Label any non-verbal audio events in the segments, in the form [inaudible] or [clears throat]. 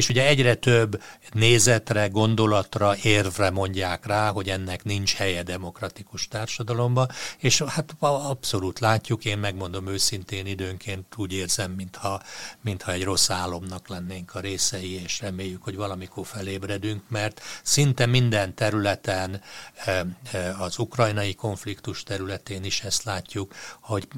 és ugye egyre több nézetre, gondolatra, érvre mondják rá, hogy ennek nincs helye demokratikus társadalomba, és hát abszolút látjuk, én megmondom őszintén időnként úgy érzem, mintha, mintha egy rossz álomnak lennénk a részei, és reméljük, hogy valamikor felébredünk, mert szinte minden területen, eh, eh, az ukrajnai konfliktus területén is ezt látjuk, hogy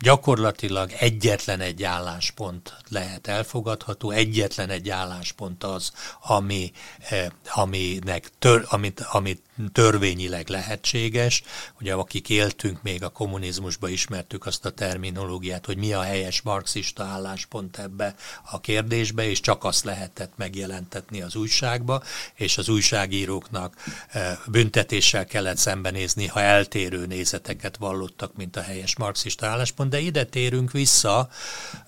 gyakorlatilag egyetlen egy álláspont lehet elfogadható, egyetlen egy álláspont az, ami, eh, aminek tör, amit, amit törvényileg lehetséges. Ugye akik éltünk még a kommunizmusba, ismertük azt a terminológiát, hogy mi a helyes marxista álláspont ebbe a kérdésbe, és csak azt lehetett megjelentetni az újságba, és az újságíróknak eh, büntetéssel kellett szembenézni, ha eltérő nézeteket vallottak, mint a helyes marxista álláspont, de ide térünk vissza,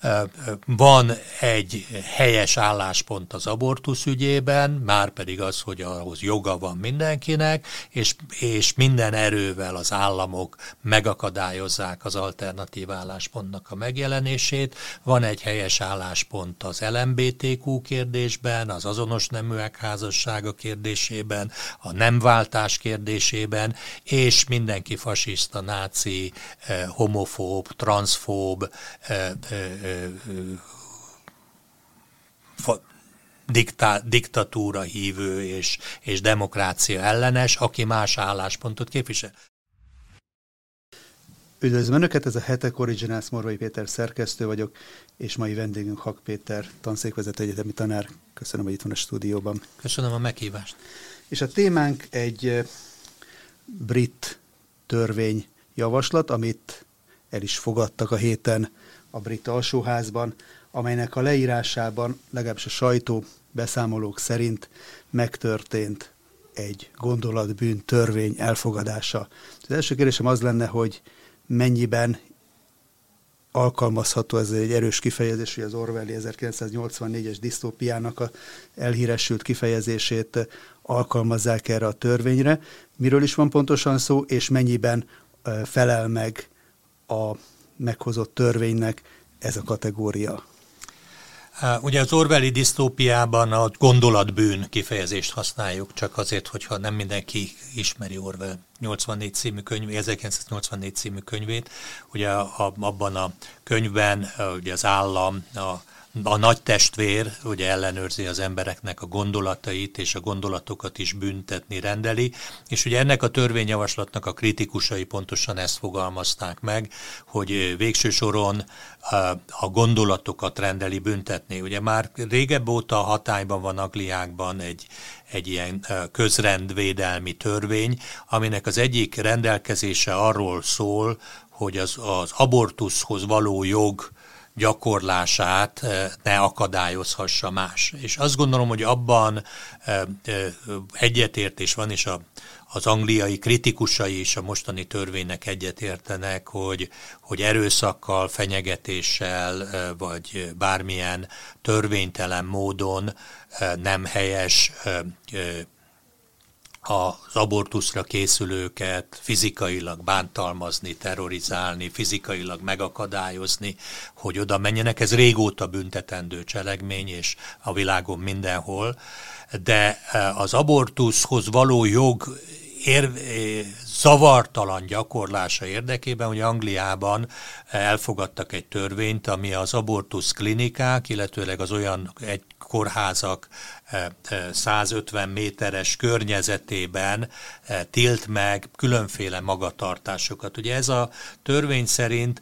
eh, van egy helyes álláspont az abortusz ügyében, már pedig az, hogy ahhoz joga van mindenkinek, és, és minden erővel az államok megakadályozzák az alternatív álláspontnak a megjelenését. Van egy helyes álláspont az LMBTQ kérdésben, az azonos neműek házassága kérdésében, a nemváltás kérdésében, és mindenki fasiszta, náci, eh, homofób, transzfób, eh, eh, diktá, diktatúra hívő és, és demokrácia ellenes, aki más álláspontot képvisel. Üdvözlöm Önöket, ez a Hetek Originals Morvai Péter szerkesztő vagyok, és mai vendégünk Hak Péter, tanszékvezető egyetemi tanár. Köszönöm, hogy itt van a stúdióban. Köszönöm a meghívást. És a témánk egy brit törvény javaslat, amit el is fogadtak a héten a brit alsóházban, amelynek a leírásában legalábbis a sajtó beszámolók szerint megtörtént egy gondolatbűn törvény elfogadása. Az első kérdésem az lenne, hogy mennyiben alkalmazható ez egy erős kifejezés, hogy az Orwelli 1984-es disztópiának a elhíresült kifejezését alkalmazzák erre a törvényre. Miről is van pontosan szó, és mennyiben felel meg a meghozott törvénynek ez a kategória? Ugye az Orwelli disztópiában a gondolatbűn kifejezést használjuk, csak azért, hogyha nem mindenki ismeri Orwell 84 című könyv, 1984 című könyvét. Ugye abban a könyvben ugye az állam, a a nagy testvér ugye ellenőrzi az embereknek a gondolatait, és a gondolatokat is büntetni rendeli, és ugye ennek a törvényjavaslatnak a kritikusai pontosan ezt fogalmazták meg, hogy végső soron a gondolatokat rendeli büntetni. Ugye már régebb óta hatályban van Agliákban egy, egy ilyen közrendvédelmi törvény, aminek az egyik rendelkezése arról szól, hogy az, az abortuszhoz való jog gyakorlását eh, ne akadályozhassa más. És azt gondolom, hogy abban eh, eh, egyetértés van, és a, az angliai kritikusai is a mostani törvénynek egyetértenek, hogy, hogy erőszakkal, fenyegetéssel, vagy bármilyen törvénytelen módon nem helyes az abortuszra készülőket fizikailag bántalmazni, terrorizálni, fizikailag megakadályozni, hogy oda menjenek. Ez régóta büntetendő cselekmény, és a világon mindenhol. De eh, az abortuszhoz való jog ér, eh, zavartalan gyakorlása érdekében, hogy Angliában elfogadtak egy törvényt, ami az abortusz klinikák, illetőleg az olyan egy kórházak 150 méteres környezetében tilt meg különféle magatartásokat. Ugye ez a törvény szerint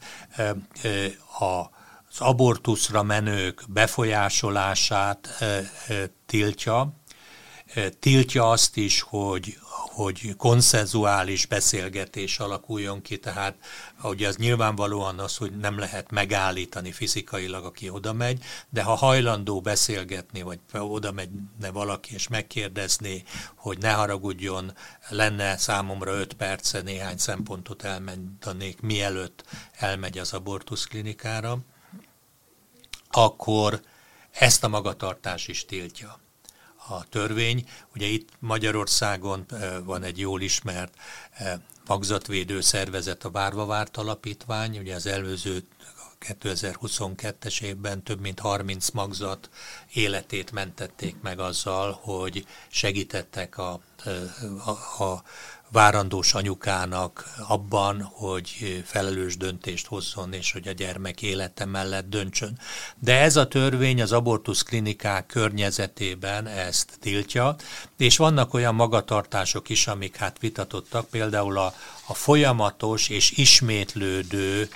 a az abortuszra menők befolyásolását tiltja, tiltja azt is, hogy hogy konszenzuális beszélgetés alakuljon ki, tehát ugye az nyilvánvalóan az, hogy nem lehet megállítani fizikailag, aki oda megy, de ha hajlandó beszélgetni, vagy oda ne valaki és megkérdezni, hogy ne haragudjon, lenne számomra öt perce néhány szempontot elmondanék, mielőtt elmegy az abortusz klinikára, akkor ezt a magatartás is tiltja a törvény. Ugye itt Magyarországon van egy jól ismert magzatvédő szervezet, a Várva Várt Alapítvány, ugye az előző 2022-es évben több mint 30 magzat életét mentették meg azzal, hogy segítettek a, a, a várandós anyukának abban, hogy felelős döntést hozzon, és hogy a gyermek élete mellett döntsön. De ez a törvény az abortusz klinikák környezetében ezt tiltja, és vannak olyan magatartások is, amik hát vitatottak, például a, a folyamatos és ismétlődő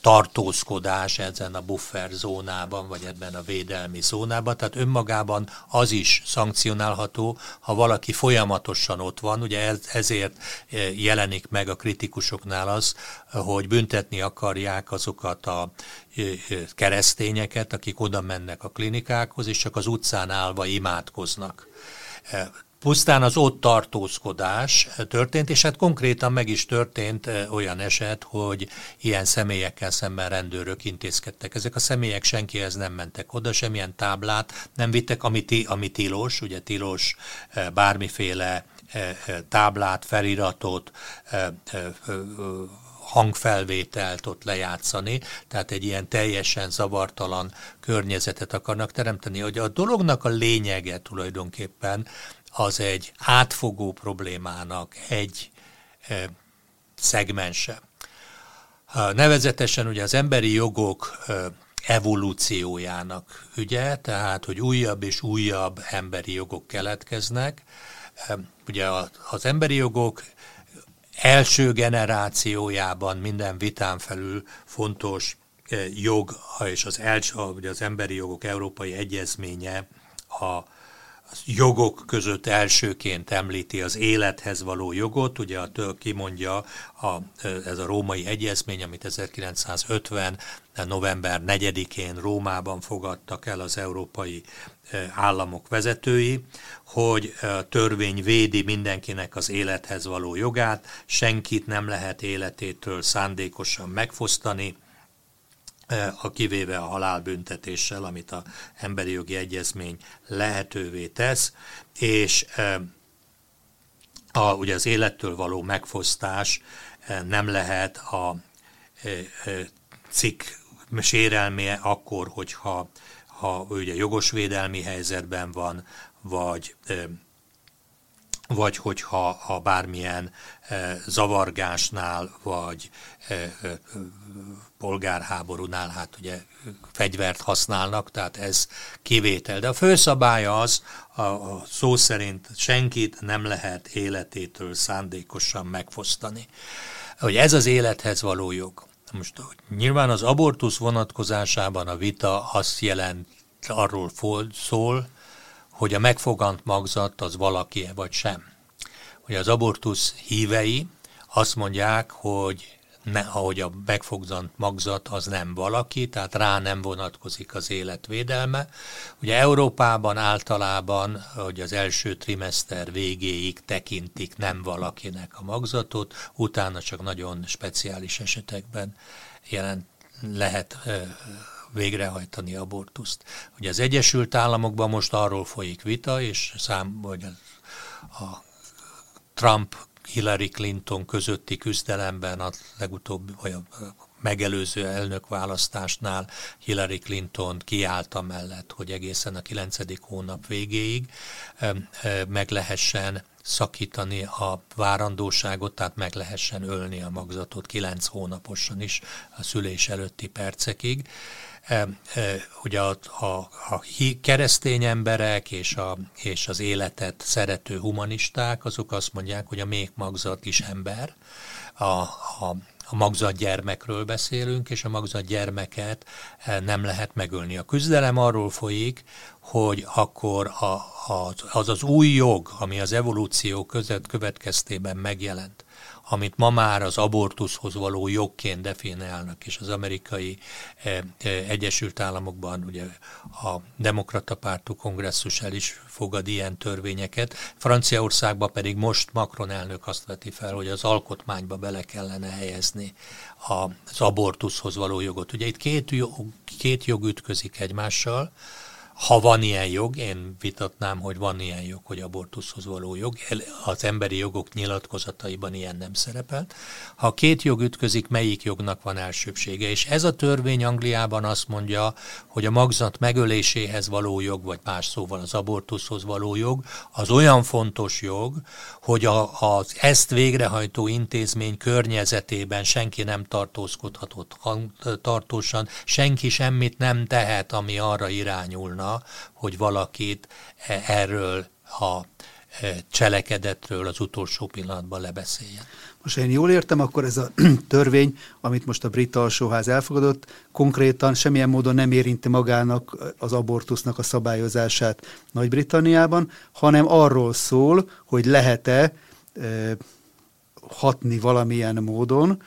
tartózkodás ezen a buffer zónában, vagy ebben a védelmi zónában, tehát önmagában az is szankcionálható, ha valaki folyamatosan ott van, ugye ez, ezért jelenik meg a kritikusoknál az, hogy büntetni akarják azokat a keresztényeket, akik oda mennek a klinikákhoz, és csak az utcán állva imádkoznak pusztán az ott tartózkodás történt, és hát konkrétan meg is történt olyan eset, hogy ilyen személyekkel szemben rendőrök intézkedtek. Ezek a személyek senkihez nem mentek oda, semmilyen táblát nem vittek, ami, ami tilos, ugye tilos bármiféle táblát, feliratot, hangfelvételt ott lejátszani, tehát egy ilyen teljesen zavartalan környezetet akarnak teremteni. Hogy a dolognak a lényege tulajdonképpen az egy átfogó problémának egy szegmense. Nevezetesen ugye az emberi jogok evolúciójának ügye, tehát hogy újabb és újabb emberi jogok keletkeznek. Ugye az emberi jogok első generációjában minden vitán felül fontos jog, és az, első, ugye az emberi jogok európai egyezménye a jogok között elsőként említi az élethez való jogot, ugye a kimondja a, ez a római egyezmény, amit 1950. november 4-én Rómában fogadtak el az európai e, államok vezetői, hogy a törvény védi mindenkinek az élethez való jogát, senkit nem lehet életétől szándékosan megfosztani, a kivéve a halálbüntetéssel, amit a emberi jogi egyezmény lehetővé tesz, és a, ugye az élettől való megfosztás nem lehet a cikk sérelmé akkor, hogyha ha ugye jogos védelmi helyzetben van, vagy vagy hogyha a bármilyen zavargásnál, vagy polgárháborúnál hát ugye fegyvert használnak, tehát ez kivétel. De a főszabály az, a, a szó szerint senkit nem lehet életétől szándékosan megfosztani. Hogy ez az élethez való jog. Most nyilván az abortusz vonatkozásában a vita azt jelent, arról szól, hogy a megfogant magzat az valaki vagy sem. Hogy az abortusz hívei azt mondják, hogy ne, ahogy a megfogzant magzat az nem valaki, tehát rá nem vonatkozik az életvédelme. Ugye Európában általában, hogy az első trimester végéig tekintik nem valakinek a magzatot, utána csak nagyon speciális esetekben jelent, lehet végrehajtani abortuszt. Ugye az Egyesült Államokban most arról folyik vita, és szám, hogy a, Trump Hillary Clinton közötti küzdelemben a legutóbb, vagy a megelőző elnökválasztásnál Hillary Clinton kiállta mellett, hogy egészen a 9. hónap végéig meg lehessen szakítani a várandóságot, tehát meg lehessen ölni a magzatot 9 hónaposan is a szülés előtti percekig. Ugye a, a, a keresztény emberek és, a, és az életet szerető humanisták, azok azt mondják, hogy a még magzat is ember. A, a, a magzat gyermekről beszélünk, és a magzat gyermeket nem lehet megölni. A küzdelem arról folyik, hogy akkor a, a, az az új jog, ami az evolúció között következtében megjelent, amit ma már az abortuszhoz való jogként definiálnak, és az amerikai eh, eh, Egyesült Államokban ugye a demokrata pártú kongresszus el is fogad ilyen törvényeket. Franciaországban pedig most Macron elnök azt veti fel, hogy az alkotmányba bele kellene helyezni az abortuszhoz való jogot. Ugye itt két jog, két jog ütközik egymással, ha van ilyen jog, én vitatnám, hogy van ilyen jog, hogy abortuszhoz való jog, az emberi jogok nyilatkozataiban ilyen nem szerepelt. Ha két jog ütközik, melyik jognak van elsőbsége? És ez a törvény Angliában azt mondja, hogy a magzat megöléséhez való jog, vagy más szóval az abortuszhoz való jog, az olyan fontos jog, hogy a, az ezt végrehajtó intézmény környezetében senki nem tartózkodhatott tartósan, senki semmit nem tehet, ami arra irányulna, hogy valakit e, erről a e, cselekedetről az utolsó pillanatban lebeszéljen. Most én jól értem, akkor ez a [clears throat] törvény, amit most a brit alsóház elfogadott, konkrétan semmilyen módon nem érinti magának az abortusznak a szabályozását Nagy-Britanniában, hanem arról szól, hogy lehet-e e, hatni valamilyen módon,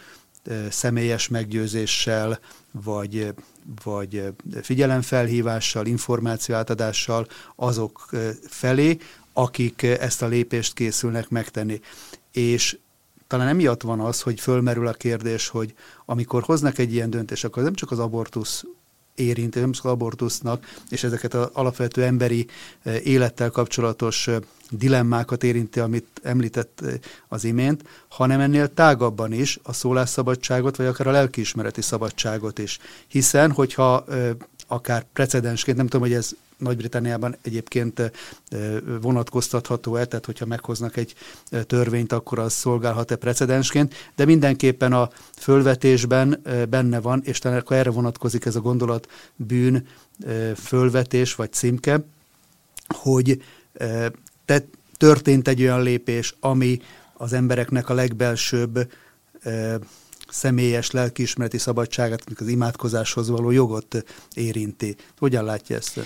e, személyes meggyőzéssel, vagy, vagy figyelemfelhívással, információátadással azok felé, akik ezt a lépést készülnek megtenni. És talán emiatt van az, hogy fölmerül a kérdés, hogy amikor hoznak egy ilyen döntést, akkor nem csak az abortusz érinti, nem abortusznak, és ezeket az alapvető emberi élettel kapcsolatos dilemmákat érinti, amit említett az imént, hanem ennél tágabban is a szólásszabadságot, vagy akár a lelkiismereti szabadságot is. Hiszen, hogyha akár precedensként, nem tudom, hogy ez nagy-Britanniában egyébként vonatkoztatható-e, tehát hogyha meghoznak egy törvényt, akkor az szolgálhat-e precedensként, de mindenképpen a fölvetésben benne van, és talán akkor erre vonatkozik ez a gondolat bűn fölvetés vagy címke, hogy te, történt egy olyan lépés, ami az embereknek a legbelsőbb személyes lelkiismereti szabadságát, az imádkozáshoz való jogot érinti. Hogyan látja ezt?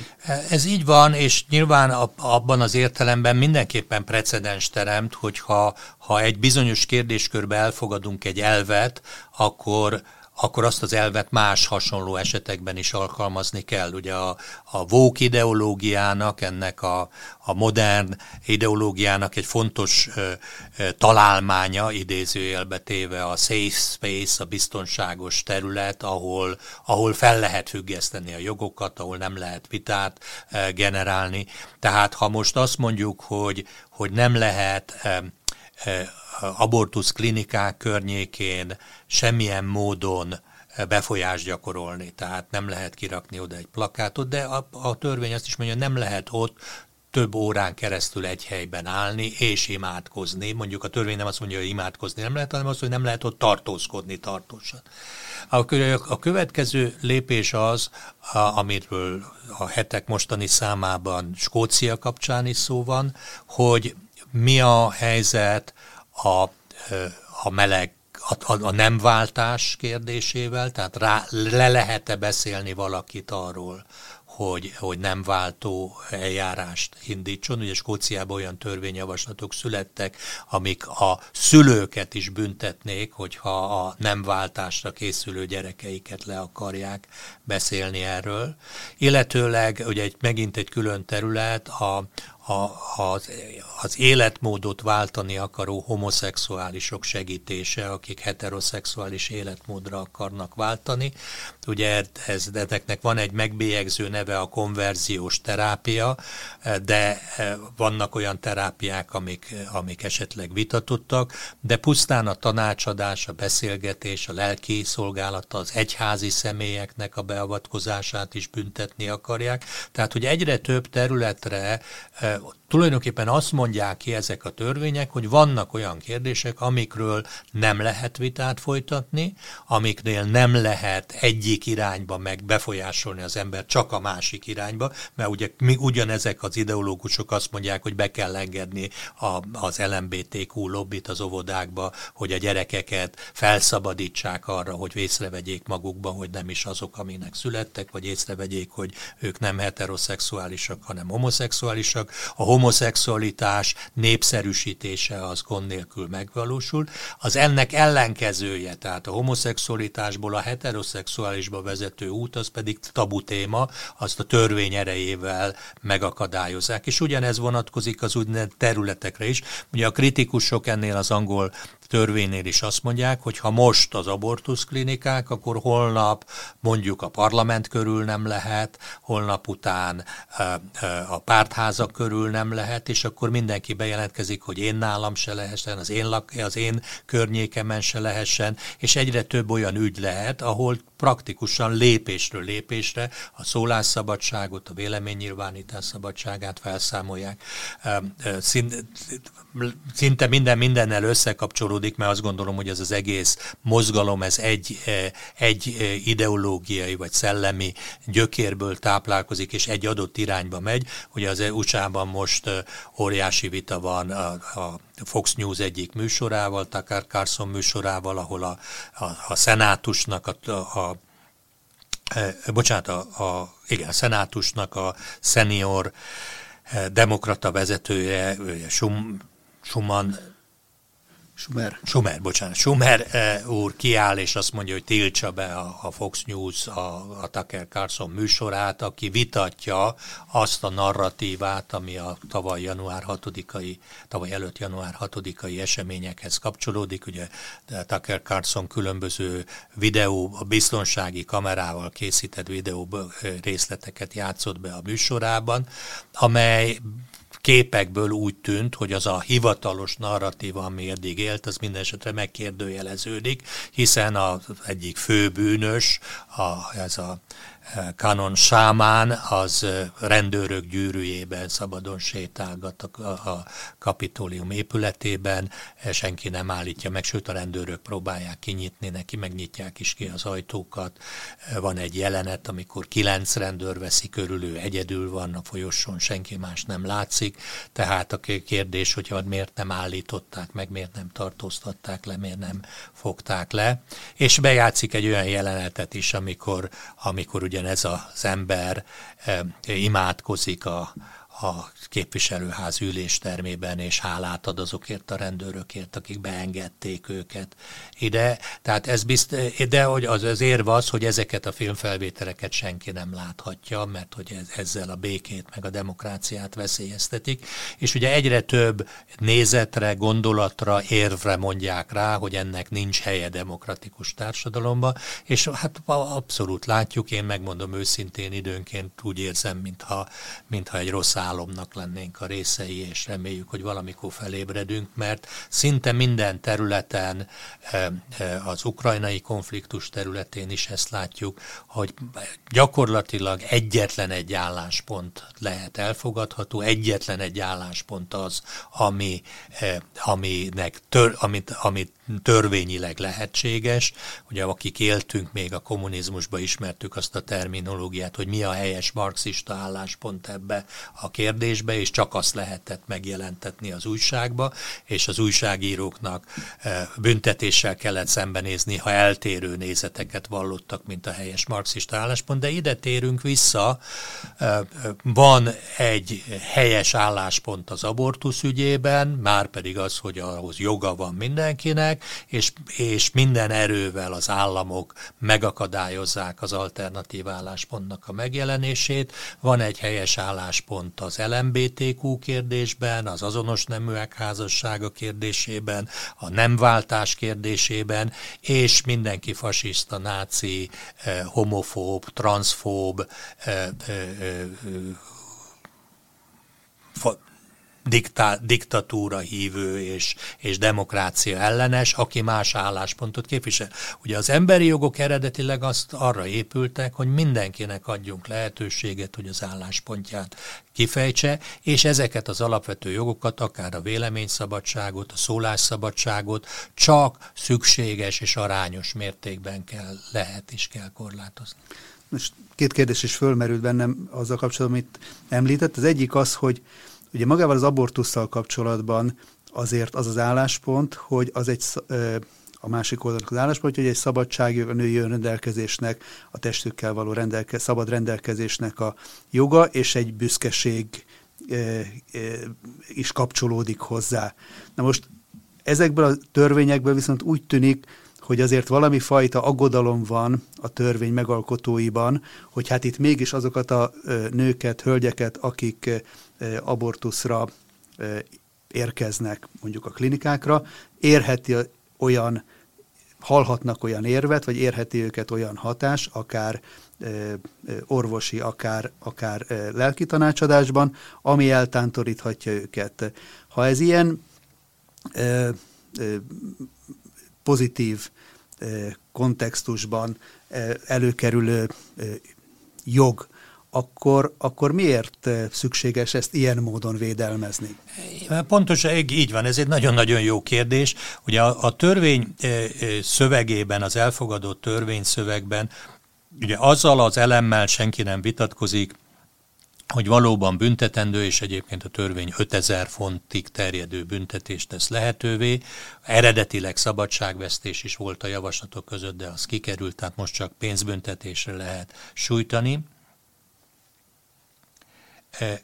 Ez így van, és nyilván abban az értelemben mindenképpen precedens teremt, hogyha ha egy bizonyos kérdéskörbe elfogadunk egy elvet, akkor akkor azt az elvet más hasonló esetekben is alkalmazni kell. Ugye a, a vók ideológiának, ennek a, a modern ideológiának egy fontos ö, ö, találmánya, idézőjelbe téve a safe space, a biztonságos terület, ahol, ahol fel lehet függeszteni a jogokat, ahol nem lehet vitát ö, generálni. Tehát ha most azt mondjuk, hogy, hogy nem lehet abortusz klinikák környékén semmilyen módon befolyást gyakorolni, tehát nem lehet kirakni oda egy plakátot, de a, a törvény azt is mondja, nem lehet ott több órán keresztül egy helyben állni és imádkozni. Mondjuk a törvény nem azt mondja, hogy imádkozni nem lehet, hanem azt, hogy nem lehet ott tartózkodni tartósan. A következő lépés az, amiről a hetek mostani számában Skócia kapcsán is szó van, hogy mi a helyzet a, a meleg a, a, nem váltás kérdésével, tehát rá, le lehet-e beszélni valakit arról, hogy, hogy nem váltó eljárást indítson. Ugye Skóciában olyan törvényjavaslatok születtek, amik a szülőket is büntetnék, hogyha a nem váltásra készülő gyerekeiket le akarják beszélni erről. Illetőleg, ugye egy, megint egy külön terület, a, a, az, az életmódot váltani akaró homoszexuálisok segítése, akik heteroszexuális életmódra akarnak váltani. Ugye ez, ezeknek van egy megbélyegző neve a konverziós terápia, de vannak olyan terápiák, amik, amik esetleg vitatottak, de pusztán a tanácsadás, a beszélgetés, a lelki szolgálata, az egyházi személyeknek a beavatkozását is büntetni akarják. Tehát, hogy egyre több területre that tulajdonképpen azt mondják ki ezek a törvények, hogy vannak olyan kérdések, amikről nem lehet vitát folytatni, amiknél nem lehet egyik irányba meg befolyásolni az ember, csak a másik irányba, mert ugye mi ugyanezek az ideológusok azt mondják, hogy be kell engedni a, az LMBTQ lobbit az óvodákba, hogy a gyerekeket felszabadítsák arra, hogy észrevegyék magukba, hogy nem is azok, aminek születtek, vagy észrevegyék, hogy ők nem heteroszexuálisak, hanem homoszexuálisak. A homoszexualitás népszerűsítése az gond nélkül megvalósul. Az ennek ellenkezője, tehát a homoszexualitásból a heteroszexuálisba vezető út, az pedig tabu téma, azt a törvény erejével megakadályozzák. És ugyanez vonatkozik az úgynevezett területekre is. Ugye a kritikusok ennél az angol törvénynél is azt mondják, hogy ha most az abortusz klinikák, akkor holnap mondjuk a parlament körül nem lehet, holnap után a pártházak körül nem lehet, és akkor mindenki bejelentkezik, hogy én nálam se lehessen, az én, lak, az én környékemen se lehessen, és egyre több olyan ügy lehet, ahol praktikusan lépésről lépésre a szólásszabadságot, a véleménynyilvánítás szabadságát felszámolják. Szinte minden mindennel összekapcsolódik, mert azt gondolom, hogy ez az egész mozgalom, ez egy, egy ideológiai vagy szellemi gyökérből táplálkozik, és egy adott irányba megy. Ugye az USA-ban most óriási vita van a, a Fox News egyik műsorával, Tucker Carlson műsorával, ahol a, a, a szenátusnak a, a Eh, bocsánat, a, a, igen, a szenátusnak a senior eh, demokrata vezetője, Schum, Schumann, Schumer. Schumer, bocsánat. Schumer uh, úr kiáll, és azt mondja, hogy tiltsa be a, a Fox News, a, a Tucker Carlson műsorát, aki vitatja azt a narratívát, ami a tavaly január 6-ai, tavaly előtt január 6-ai eseményekhez kapcsolódik. Ugye Tucker Carlson különböző videó, a biztonsági kamerával készített videó részleteket játszott be a műsorában, amely képekből úgy tűnt, hogy az a hivatalos narratíva, ami eddig élt, az minden esetre megkérdőjeleződik, hiszen az egyik főbűnös, a, ez a Kanon Sámán az rendőrök gyűrűjében szabadon sétálgat a, a kapitólium épületében, senki nem állítja meg, sőt a rendőrök próbálják kinyitni neki, megnyitják is ki az ajtókat. Van egy jelenet, amikor kilenc rendőr veszi körül, ő egyedül van a folyosón, senki más nem látszik, tehát a kérdés, hogy miért nem állították meg, miért nem tartóztatták le, miért nem fogták le, és bejátszik egy olyan jelenetet is, amikor, amikor ugyanez az ember eh, imádkozik a, a képviselőház üléstermében, és hálát ad azokért a rendőrökért, akik beengedték őket ide. Tehát ez bizt, de hogy az, az érve az, hogy ezeket a filmfelvételeket senki nem láthatja, mert hogy ez, ezzel a békét meg a demokráciát veszélyeztetik. És ugye egyre több nézetre, gondolatra, érvre mondják rá, hogy ennek nincs helye demokratikus társadalomba, és hát abszolút látjuk, én megmondom őszintén időnként úgy érzem, mintha, mintha egy rossz álomnak lennénk a részei, és reméljük, hogy valamikor felébredünk, mert szinte minden területen, eh, eh, az ukrajnai konfliktus területén is ezt látjuk, hogy gyakorlatilag egyetlen egy álláspont lehet elfogadható, egyetlen egy álláspont az, ami, eh, aminek tör, amit, amit törvényileg lehetséges. Ugye akik éltünk még a kommunizmusba, ismertük azt a terminológiát, hogy mi a helyes marxista álláspont ebbe a kérdésbe, és csak azt lehetett megjelentetni az újságba, és az újságíróknak eh, büntetéssel kellett szembenézni, ha eltérő nézeteket vallottak, mint a helyes marxista álláspont, de ide térünk vissza, eh, van egy helyes álláspont az abortusz ügyében, már pedig az, hogy ahhoz joga van mindenkinek, meg, és, és minden erővel az államok megakadályozzák az alternatív álláspontnak a megjelenését. Van egy helyes álláspont az LMBTQ kérdésben, az azonos neműek házassága kérdésében, a nemváltás kérdésében, és mindenki fasiszta, náci, eh, homofób, transzfób, eh, eh, diktá, diktatúra hívő és, és demokrácia ellenes, aki más álláspontot képvisel. Ugye az emberi jogok eredetileg azt arra épültek, hogy mindenkinek adjunk lehetőséget, hogy az álláspontját kifejtse, és ezeket az alapvető jogokat, akár a véleményszabadságot, a szólásszabadságot csak szükséges és arányos mértékben kell, lehet és kell korlátozni. Most két kérdés is fölmerült bennem azzal kapcsolatban, amit említett. Az egyik az, hogy Ugye magával az abortusszal kapcsolatban azért az az álláspont, hogy az egy a másik oldalnak az álláspont, hogy egy szabadságjog a női rendelkezésnek, a testükkel való rendelke, szabad rendelkezésnek a joga, és egy büszkeség e, e, is kapcsolódik hozzá. Na most ezekből a törvényekből viszont úgy tűnik, hogy azért valami fajta aggodalom van a törvény megalkotóiban, hogy hát itt mégis azokat a nőket, hölgyeket, akik abortuszra érkeznek mondjuk a klinikákra, érheti olyan hallhatnak olyan érvet, vagy érheti őket olyan hatás, akár orvosi, akár, akár lelki tanácsadásban, ami eltántoríthatja őket. Ha ez ilyen pozitív kontextusban előkerülő jog, akkor, akkor miért szükséges ezt ilyen módon védelmezni? Pontosan így van, ez egy nagyon-nagyon jó kérdés. Ugye a, a törvény szövegében, az elfogadott törvényszövegben, ugye azzal az elemmel senki nem vitatkozik, hogy valóban büntetendő, és egyébként a törvény 5000 fontig terjedő büntetést tesz lehetővé. Eredetileg szabadságvesztés is volt a javaslatok között, de az kikerült, tehát most csak pénzbüntetésre lehet sújtani. E,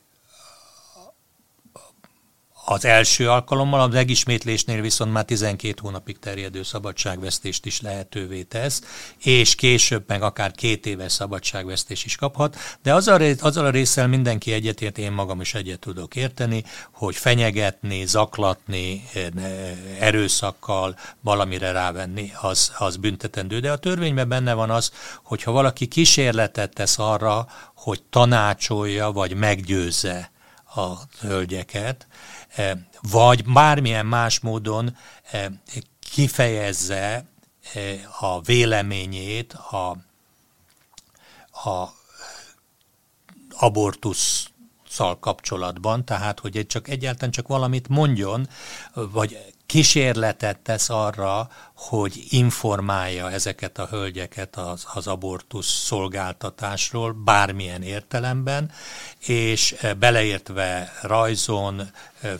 az első alkalommal, a megismétlésnél viszont már 12 hónapig terjedő szabadságvesztést is lehetővé tesz, és később meg akár két éves szabadságvesztés is kaphat, de azzal, azzal a résszel mindenki egyetért, én magam is egyet tudok érteni, hogy fenyegetni, zaklatni, e, erőszakkal valamire rávenni, az, az büntetendő. De a törvényben benne van az, hogy ha valaki kísérletet tesz arra, hogy tanácsolja vagy meggyőzze a hölgyeket, eh, vagy bármilyen más módon eh, kifejezze eh, a véleményét a, a abortusszal kapcsolatban, tehát hogy csak egyáltalán csak valamit mondjon, vagy kísérletet tesz arra, hogy informálja ezeket a hölgyeket az, az abortusz szolgáltatásról bármilyen értelemben, és eh, beleértve rajzon, eh,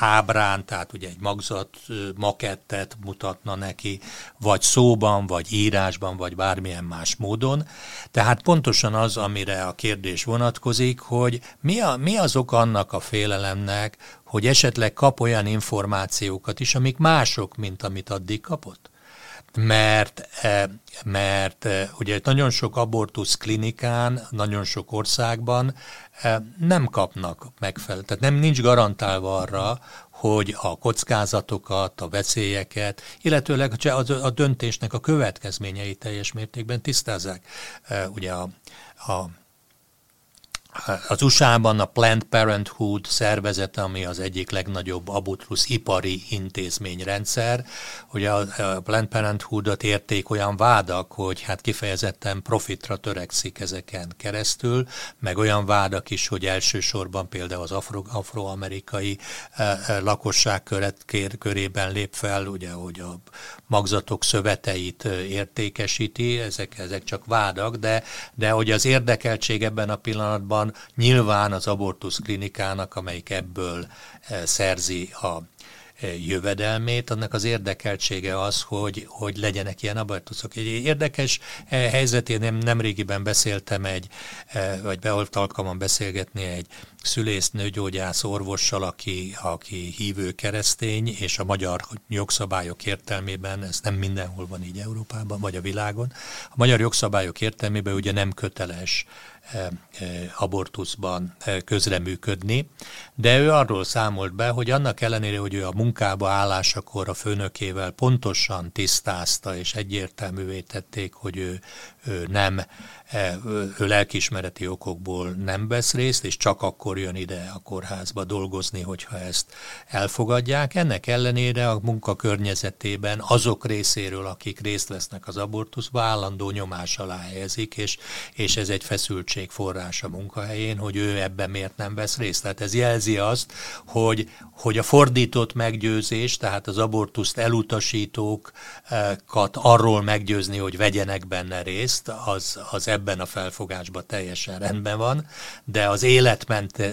ábrán, tehát ugye egy magzat eh, makettet mutatna neki, vagy szóban, vagy írásban, vagy bármilyen más módon. Tehát pontosan az, amire a kérdés vonatkozik, hogy mi, a, mi az ok annak a félelemnek, hogy esetleg kap olyan információkat is, amik mások, mint amit addig kapott. Mert, eh, mert eh, ugye nagyon sok abortusz klinikán, nagyon sok országban eh, nem kapnak megfelelő, tehát nem nincs garantálva arra, hogy a kockázatokat, a veszélyeket, illetőleg a döntésnek a következményeit teljes mértékben tisztázzák. Ugye a, a az USA-ban a Planned Parenthood szervezete, ami az egyik legnagyobb abortusz ipari intézményrendszer, hogy a Planned Parenthoodot érték olyan vádak, hogy hát kifejezetten profitra törekszik ezeken keresztül, meg olyan vádak is, hogy elsősorban például az afro, afroamerikai lakosság körében lép fel, ugye, hogy a magzatok szöveteit értékesíti, ezek, ezek csak vádak, de, de hogy az érdekeltség ebben a pillanatban nyilván az abortusz klinikának, amelyik ebből szerzi a jövedelmét, annak az érdekeltsége az, hogy, hogy legyenek ilyen abortuszok. Egy érdekes helyzetén nem, nemrégiben beszéltem egy, vagy beolt alkalman beszélgetni egy szülész, nőgyógyász orvossal, aki, aki hívő keresztény, és a magyar jogszabályok értelmében, ez nem mindenhol van így Európában, vagy a világon, a magyar jogszabályok értelmében ugye nem köteles abortuszban közreműködni, de ő arról számolt be, hogy annak ellenére, hogy ő a munkába állásakor a főnökével pontosan tisztázta és egyértelművé tették, hogy ő, ő nem E, ő lelkismereti okokból nem vesz részt, és csak akkor jön ide a kórházba dolgozni, hogyha ezt elfogadják. Ennek ellenére a munka környezetében azok részéről, akik részt vesznek az abortuszba, állandó nyomás alá helyezik, és, és ez egy feszültség forrás a munkahelyén, hogy ő ebben miért nem vesz részt. Tehát ez jelzi azt, hogy, hogy a fordított meggyőzés, tehát az abortuszt elutasítókat arról meggyőzni, hogy vegyenek benne részt, az, az ebben a felfogásban teljesen rendben van, de az élet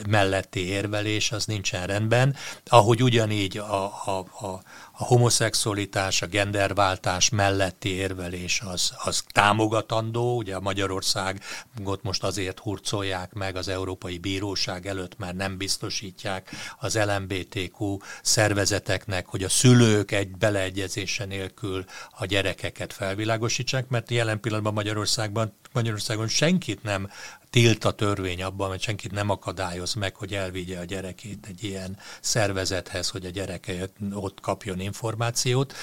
melletti érvelés az nincsen rendben, ahogy ugyanígy a, a, a, a homoszexualitás, a genderváltás melletti érvelés az, az támogatandó, ugye a Magyarországot most azért hurcolják meg az Európai Bíróság előtt, mert nem biztosítják az LMBTQ szervezeteknek, hogy a szülők egy beleegyezése nélkül a gyerekeket felvilágosítsák, mert jelen pillanatban Magyarországban Magyarországon senkit nem tilt a törvény abban, mert senkit nem akadályoz meg, hogy elvigye a gyerekét egy ilyen szervezethez, hogy a gyereke ott kapjon információt.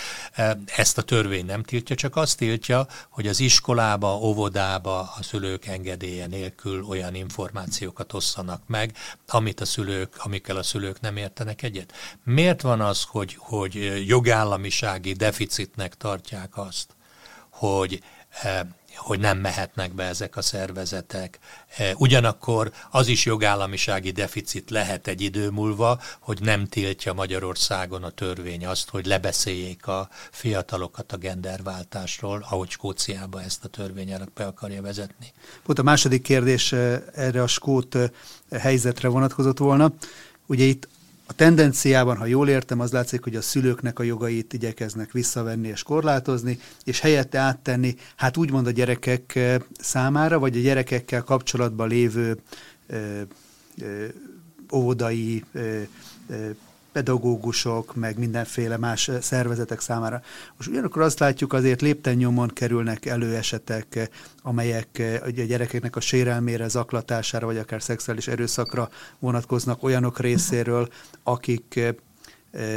Ezt a törvény nem tiltja, csak azt tiltja, hogy az iskolába, óvodába a szülők engedélye nélkül olyan információkat osszanak meg, amit a szülők, amikkel a szülők nem értenek egyet. Miért van az, hogy, hogy jogállamisági deficitnek tartják azt, hogy hogy nem mehetnek be ezek a szervezetek. E, ugyanakkor az is jogállamisági deficit lehet egy idő múlva, hogy nem tiltja Magyarországon a törvény azt, hogy lebeszéljék a fiatalokat a genderváltásról, ahogy Skóciába ezt a törvény be akarja vezetni. Pont a második kérdés e, erre a skót e, helyzetre vonatkozott volna. Ugye itt a tendenciában, ha jól értem, az látszik, hogy a szülőknek a jogait igyekeznek visszavenni és korlátozni, és helyette áttenni, hát úgymond a gyerekek eh, számára, vagy a gyerekekkel kapcsolatban lévő ö, ö, óvodai ö, ö, pedagógusok, meg mindenféle más szervezetek számára. Most ugyanakkor azt látjuk, azért lépten nyomon kerülnek elő esetek, amelyek a gyerekeknek a sérelmére, zaklatására, vagy akár szexuális erőszakra vonatkoznak olyanok részéről, akik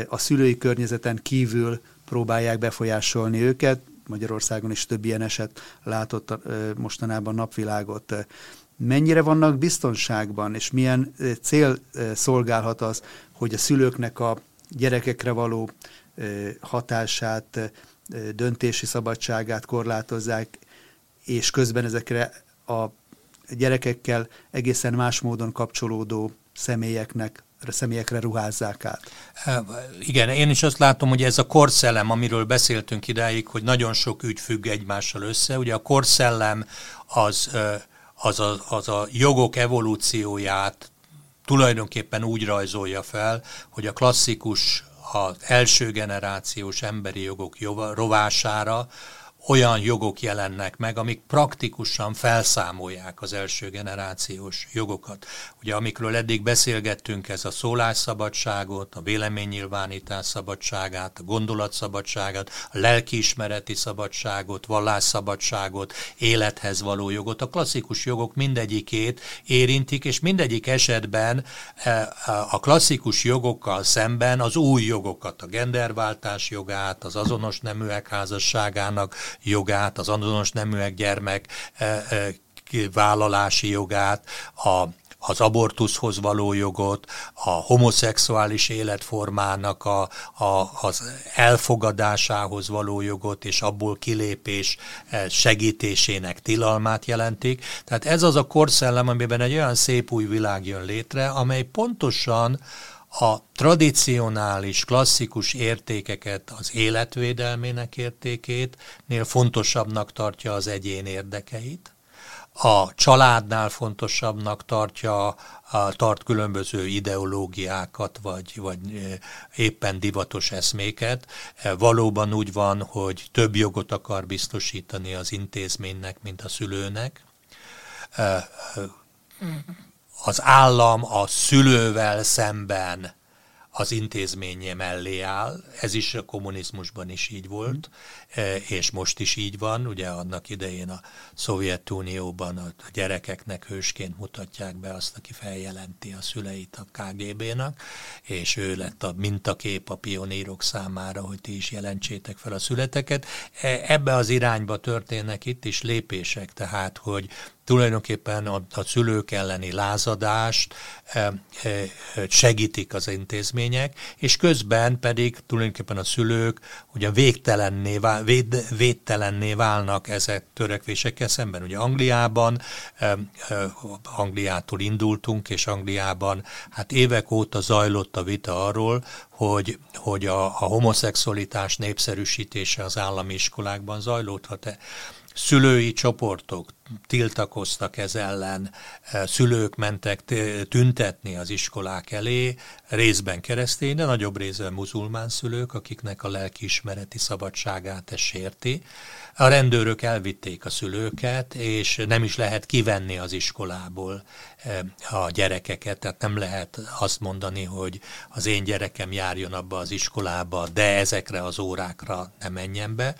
a szülői környezeten kívül próbálják befolyásolni őket. Magyarországon is több ilyen eset látott mostanában napvilágot mennyire vannak biztonságban, és milyen cél szolgálhat az, hogy a szülőknek a gyerekekre való hatását, döntési szabadságát korlátozzák, és közben ezekre a gyerekekkel egészen más módon kapcsolódó személyeknek személyekre ruházzák át. Igen, én is azt látom, hogy ez a korszellem, amiről beszéltünk idáig, hogy nagyon sok ügy függ egymással össze. Ugye a korszellem az az a, az a jogok evolúcióját tulajdonképpen úgy rajzolja fel, hogy a klasszikus, az első generációs emberi jogok rovására olyan jogok jelennek meg, amik praktikusan felszámolják az első generációs jogokat. Ugye amikről eddig beszélgettünk, ez a szólásszabadságot, a véleménynyilvánítás szabadságát, a gondolatszabadságát, a lelkiismereti szabadságot, vallásszabadságot, élethez való jogot. A klasszikus jogok mindegyikét érintik, és mindegyik esetben e, a klasszikus jogokkal szemben az új jogokat, a genderváltás jogát, az azonos neműek házasságának jogát, az azonos neműek gyermek eh, vállalási jogát, a az abortuszhoz való jogot, a homoszexuális életformának a, a, az elfogadásához való jogot és abból kilépés eh, segítésének tilalmát jelentik. Tehát ez az a korszellem, amiben egy olyan szép új világ jön létre, amely pontosan a tradicionális, klasszikus értékeket, az életvédelmének értékét nél fontosabbnak tartja az egyén érdekeit, a családnál fontosabbnak tartja, tart különböző ideológiákat, vagy, vagy éppen divatos eszméket. Valóban úgy van, hogy több jogot akar biztosítani az intézménynek, mint a szülőnek az állam a szülővel szemben az intézménye mellé áll. Ez is a kommunizmusban is így volt, e, és most is így van. Ugye annak idején a Szovjetunióban a gyerekeknek hősként mutatják be azt, aki feljelenti a szüleit a KGB-nak, és ő lett a mintakép a pionírok számára, hogy ti is jelentsétek fel a születeket. E, ebbe az irányba történnek itt is lépések, tehát, hogy tulajdonképpen a, a szülők elleni lázadást e, e, segítik az intézmények, és közben pedig tulajdonképpen a szülők ugye végtelenné, vál, véd, védtelenné válnak ezek törekvésekkel szemben. Ugye Angliában, e, Angliától indultunk, és Angliában hát évek óta zajlott a vita arról, hogy, hogy a, a homoszexualitás népszerűsítése az állami iskolákban zajlódhat-e szülői csoportok tiltakoztak ez ellen, e, szülők mentek tüntetni az iskolák elé, részben keresztény, de nagyobb részben muzulmán szülők, akiknek a lelkiismereti szabadságát ez sérti. A rendőrök elvitték a szülőket, és nem is lehet kivenni az iskolából e, a gyerekeket, tehát nem lehet azt mondani, hogy az én gyerekem járjon abba az iskolába, de ezekre az órákra ne menjen be.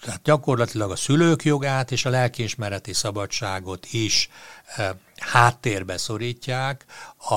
Tehát gyakorlatilag a szülők jogát és a lelkiismereti szabadságot is háttérbe szorítják a,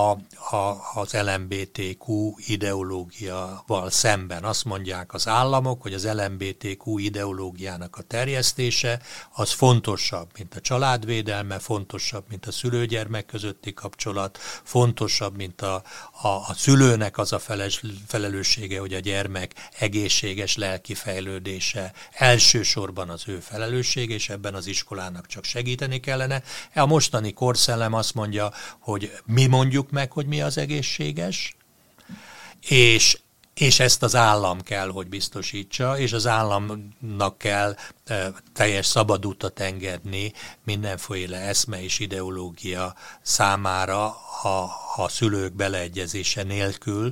a, az LMBTQ ideológiával szemben. Azt mondják az államok, hogy az LMBTQ ideológiának a terjesztése az fontosabb, mint a családvédelme, fontosabb, mint a szülőgyermek közötti kapcsolat, fontosabb, mint a, a, a szülőnek az a feles, felelőssége, hogy a gyermek egészséges lelki fejlődése elsősorban az ő felelőssége, és ebben az iskolának csak segíteni kellene. A mostani korszak szellem azt mondja, hogy mi mondjuk meg, hogy mi az egészséges, és és ezt az állam kell, hogy biztosítsa, és az államnak kell e, teljes szabad utat engedni mindenféle eszme és ideológia számára a, a szülők beleegyezése nélkül.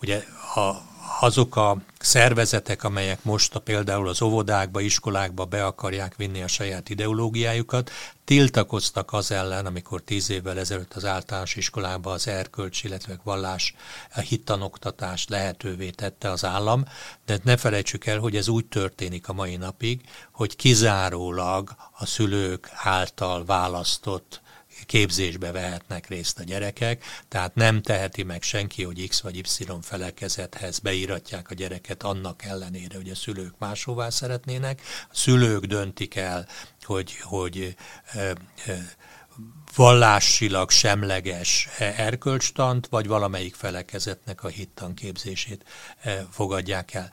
Ugye a, azok a szervezetek, amelyek most a, például az óvodákba, iskolákba be akarják vinni a saját ideológiájukat, tiltakoztak az ellen, amikor tíz évvel ezelőtt az általános iskolában az erkölcs, illetve vallás, a hittanoktatást lehetővé tette az állam, de ne felejtsük el, hogy ez úgy történik a mai napig, hogy kizárólag a szülők által választott képzésbe vehetnek részt a gyerekek, tehát nem teheti meg senki, hogy X vagy Y felekezethez beíratják a gyereket annak ellenére, hogy a szülők máshová szeretnének. A szülők döntik el, hogy, hogy e, e, vallásilag semleges erkölcstant, vagy valamelyik felekezetnek a hittanképzését fogadják el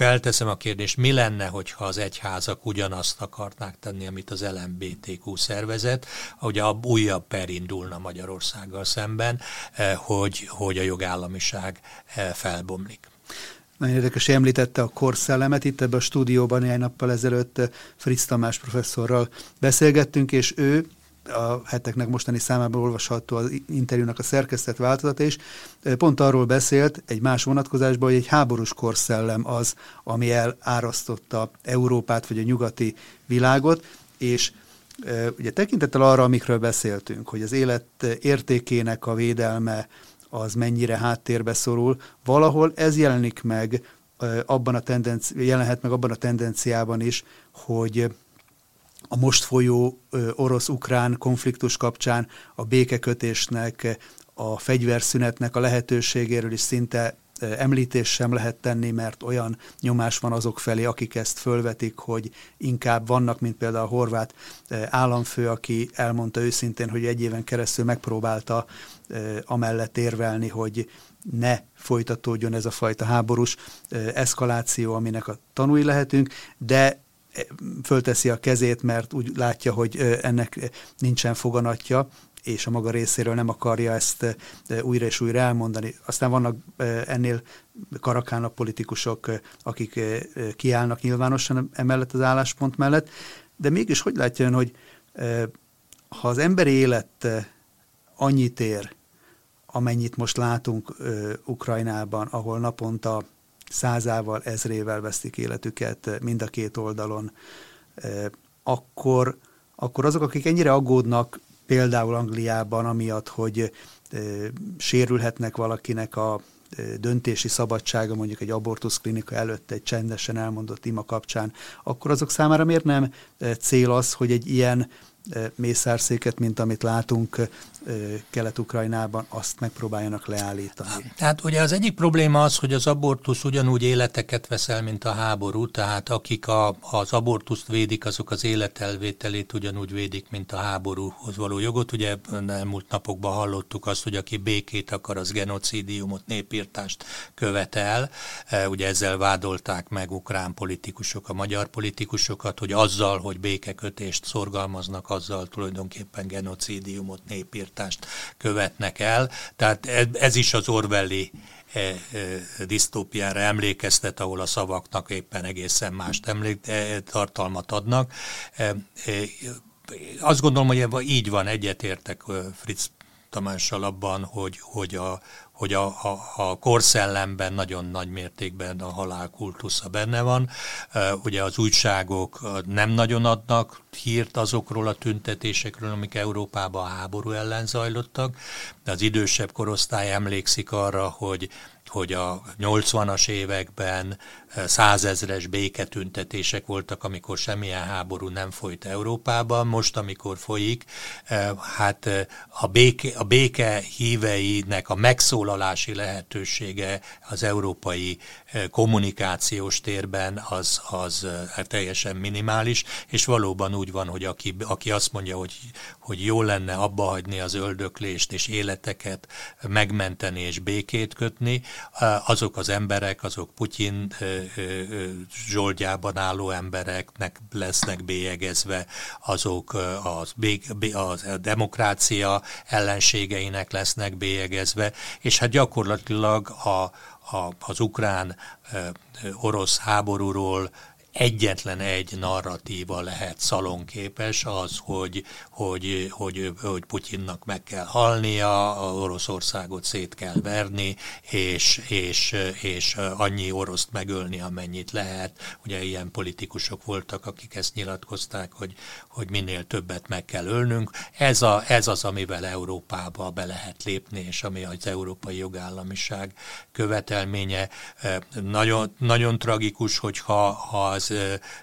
felteszem a kérdést, mi lenne, hogyha az egyházak ugyanazt akarnák tenni, amit az LMBTQ szervezet, hogy a újabb per indulna Magyarországgal szemben, eh, hogy, hogy a jogállamiság eh, felbomlik. Nagyon érdekes, hogy említette a korszellemet. Itt ebben a stúdióban néhány nappal ezelőtt Fritz Tamás professzorral beszélgettünk, és ő a heteknek mostani számában olvasható az interjúnak a szerkesztett változata is, pont arról beszélt egy más vonatkozásban, hogy egy háborús korszellem az, ami elárasztotta Európát vagy a nyugati világot, és ugye tekintettel arra, amikről beszéltünk, hogy az élet értékének a védelme az mennyire háttérbe szorul, valahol ez jelenik meg abban a tendenci- jelenhet meg abban a tendenciában is, hogy a most folyó orosz-ukrán konfliktus kapcsán a békekötésnek, a fegyverszünetnek a lehetőségéről is szinte említés sem lehet tenni, mert olyan nyomás van azok felé, akik ezt fölvetik, hogy inkább vannak, mint például a horvát államfő, aki elmondta őszintén, hogy egy éven keresztül megpróbálta amellett érvelni, hogy ne folytatódjon ez a fajta háborús eszkaláció, aminek a tanúi lehetünk, de fölteszi a kezét, mert úgy látja, hogy ennek nincsen foganatja, és a maga részéről nem akarja ezt újra és újra elmondani. Aztán vannak ennél karakának politikusok, akik kiállnak nyilvánosan emellett az álláspont mellett, de mégis hogy látja ön, hogy ha az emberi élet annyit ér, amennyit most látunk Ukrajnában, ahol naponta százával, ezrével vesztik életüket eh, mind a két oldalon, eh, akkor, akkor azok, akik ennyire aggódnak például Angliában, amiatt, hogy eh, sérülhetnek valakinek a döntési szabadsága mondjuk egy abortuszklinika előtt egy csendesen elmondott ima kapcsán, akkor azok számára miért nem cél az, hogy egy ilyen mészárszéket, mint amit látunk Kelet-Ukrajnában, azt megpróbáljanak leállítani. Tehát ugye az egyik probléma az, hogy az abortusz ugyanúgy életeket veszel, mint a háború, tehát akik a, az abortuszt védik, azok az életelvételét ugyanúgy védik, mint a háborúhoz való jogot. Ugye elmúlt napokban hallottuk azt, hogy aki békét akar, az genocidiumot, népírtást követel. Ugye ezzel vádolták meg ukrán politikusok, a magyar politikusokat, hogy azzal, hogy békekötést szorgalmaznak, azzal tulajdonképpen genocidiumot, népírtást követnek el. Tehát ez is az Orwelli e, e, disztópiára emlékeztet, ahol a szavaknak éppen egészen mást emlék, e, tartalmat adnak. E, azt gondolom, hogy így van, egyetértek Fritz Tamással abban, hogy, hogy a, hogy a, a, a korszellemben nagyon nagy mértékben a halálkultusza benne van. Ugye az újságok nem nagyon adnak hírt azokról a tüntetésekről, amik Európában a háború ellen zajlottak, de az idősebb korosztály emlékszik arra, hogy hogy a 80-as években százezres béketüntetések voltak, amikor semmilyen háború nem folyt Európában. Most, amikor folyik, hát a béke, a béke híveinek a megszólalási lehetősége az európai kommunikációs térben az, az hát teljesen minimális, és valóban úgy van, hogy aki, aki azt mondja, hogy, hogy jó lenne abba hagyni az öldöklést, és életeket megmenteni és békét kötni, azok az emberek, azok Putyin zsoldjában álló embereknek lesznek bélyegezve, azok az, az a demokrácia ellenségeinek lesznek bélyegezve, és hát gyakorlatilag a, a, az ukrán-orosz háborúról egyetlen egy narratíva lehet szalonképes, az, hogy, hogy, hogy, hogy Putyinnak meg kell halnia, a Oroszországot szét kell verni, és, és, és annyi oroszt megölni, amennyit lehet. Ugye ilyen politikusok voltak, akik ezt nyilatkozták, hogy, hogy minél többet meg kell ölnünk. Ez, a, ez az, amivel Európába be lehet lépni, és ami az európai jogállamiság követelménye. Nagyon, nagyon tragikus, hogyha ha az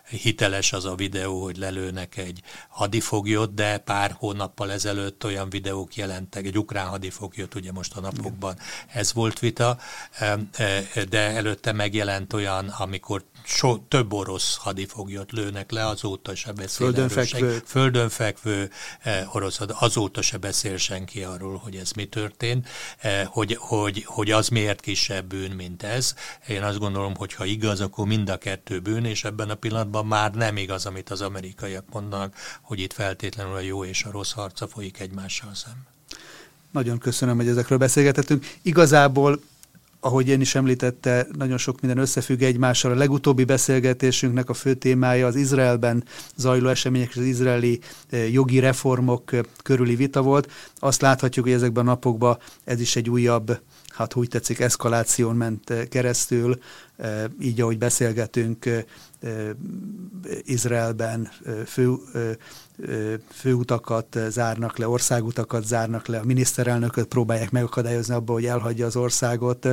hiteles az a videó, hogy lelőnek egy hadifoglyot, de pár hónappal ezelőtt olyan videók jelentek, egy ukrán hadifoglyot, ugye most a napokban ez volt vita, de előtte megjelent olyan, amikor so, több orosz hadifoglyot lőnek le, azóta se beszél földön fekvő, földön fekvő orosz, azóta se beszél senki arról, hogy ez mi történt, hogy, hogy, hogy az miért kisebb bűn, mint ez. Én azt gondolom, hogy ha igaz, akkor mind a kettő bűn, és ebben a pillanatban már nem igaz, amit az amerikaiak mondanak, hogy itt feltétlenül a jó és a rossz harca folyik egymással szemben. Nagyon köszönöm, hogy ezekről beszélgetettünk. Igazából ahogy én is említette, nagyon sok minden összefügg egymással. A legutóbbi beszélgetésünknek a fő témája az Izraelben zajló események és az izraeli eh, jogi reformok eh, körüli vita volt. Azt láthatjuk, hogy ezekben a napokban ez is egy újabb, hát úgy tetszik, eszkaláción ment eh, keresztül. Így, ahogy beszélgetünk, Izraelben fő főutakat zárnak le, országutakat zárnak le, a miniszterelnököt próbálják megakadályozni abba, hogy elhagyja az országot.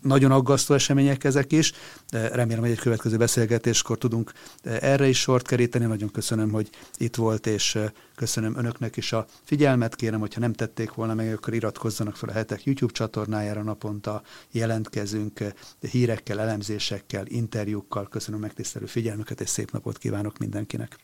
Nagyon aggasztó események ezek is. Remélem, hogy egy következő beszélgetéskor tudunk erre is sort keríteni. Nagyon köszönöm, hogy itt volt, és köszönöm önöknek is a figyelmet. Kérem, hogyha nem tették volna meg, akkor iratkozzanak fel a hetek YouTube csatornájára naponta. Jelentkezünk hírekkel, elemzésekkel, interjúkkal. Köszönöm megtisztelő figyelmüket, és szép napot kívánok mindenkinek.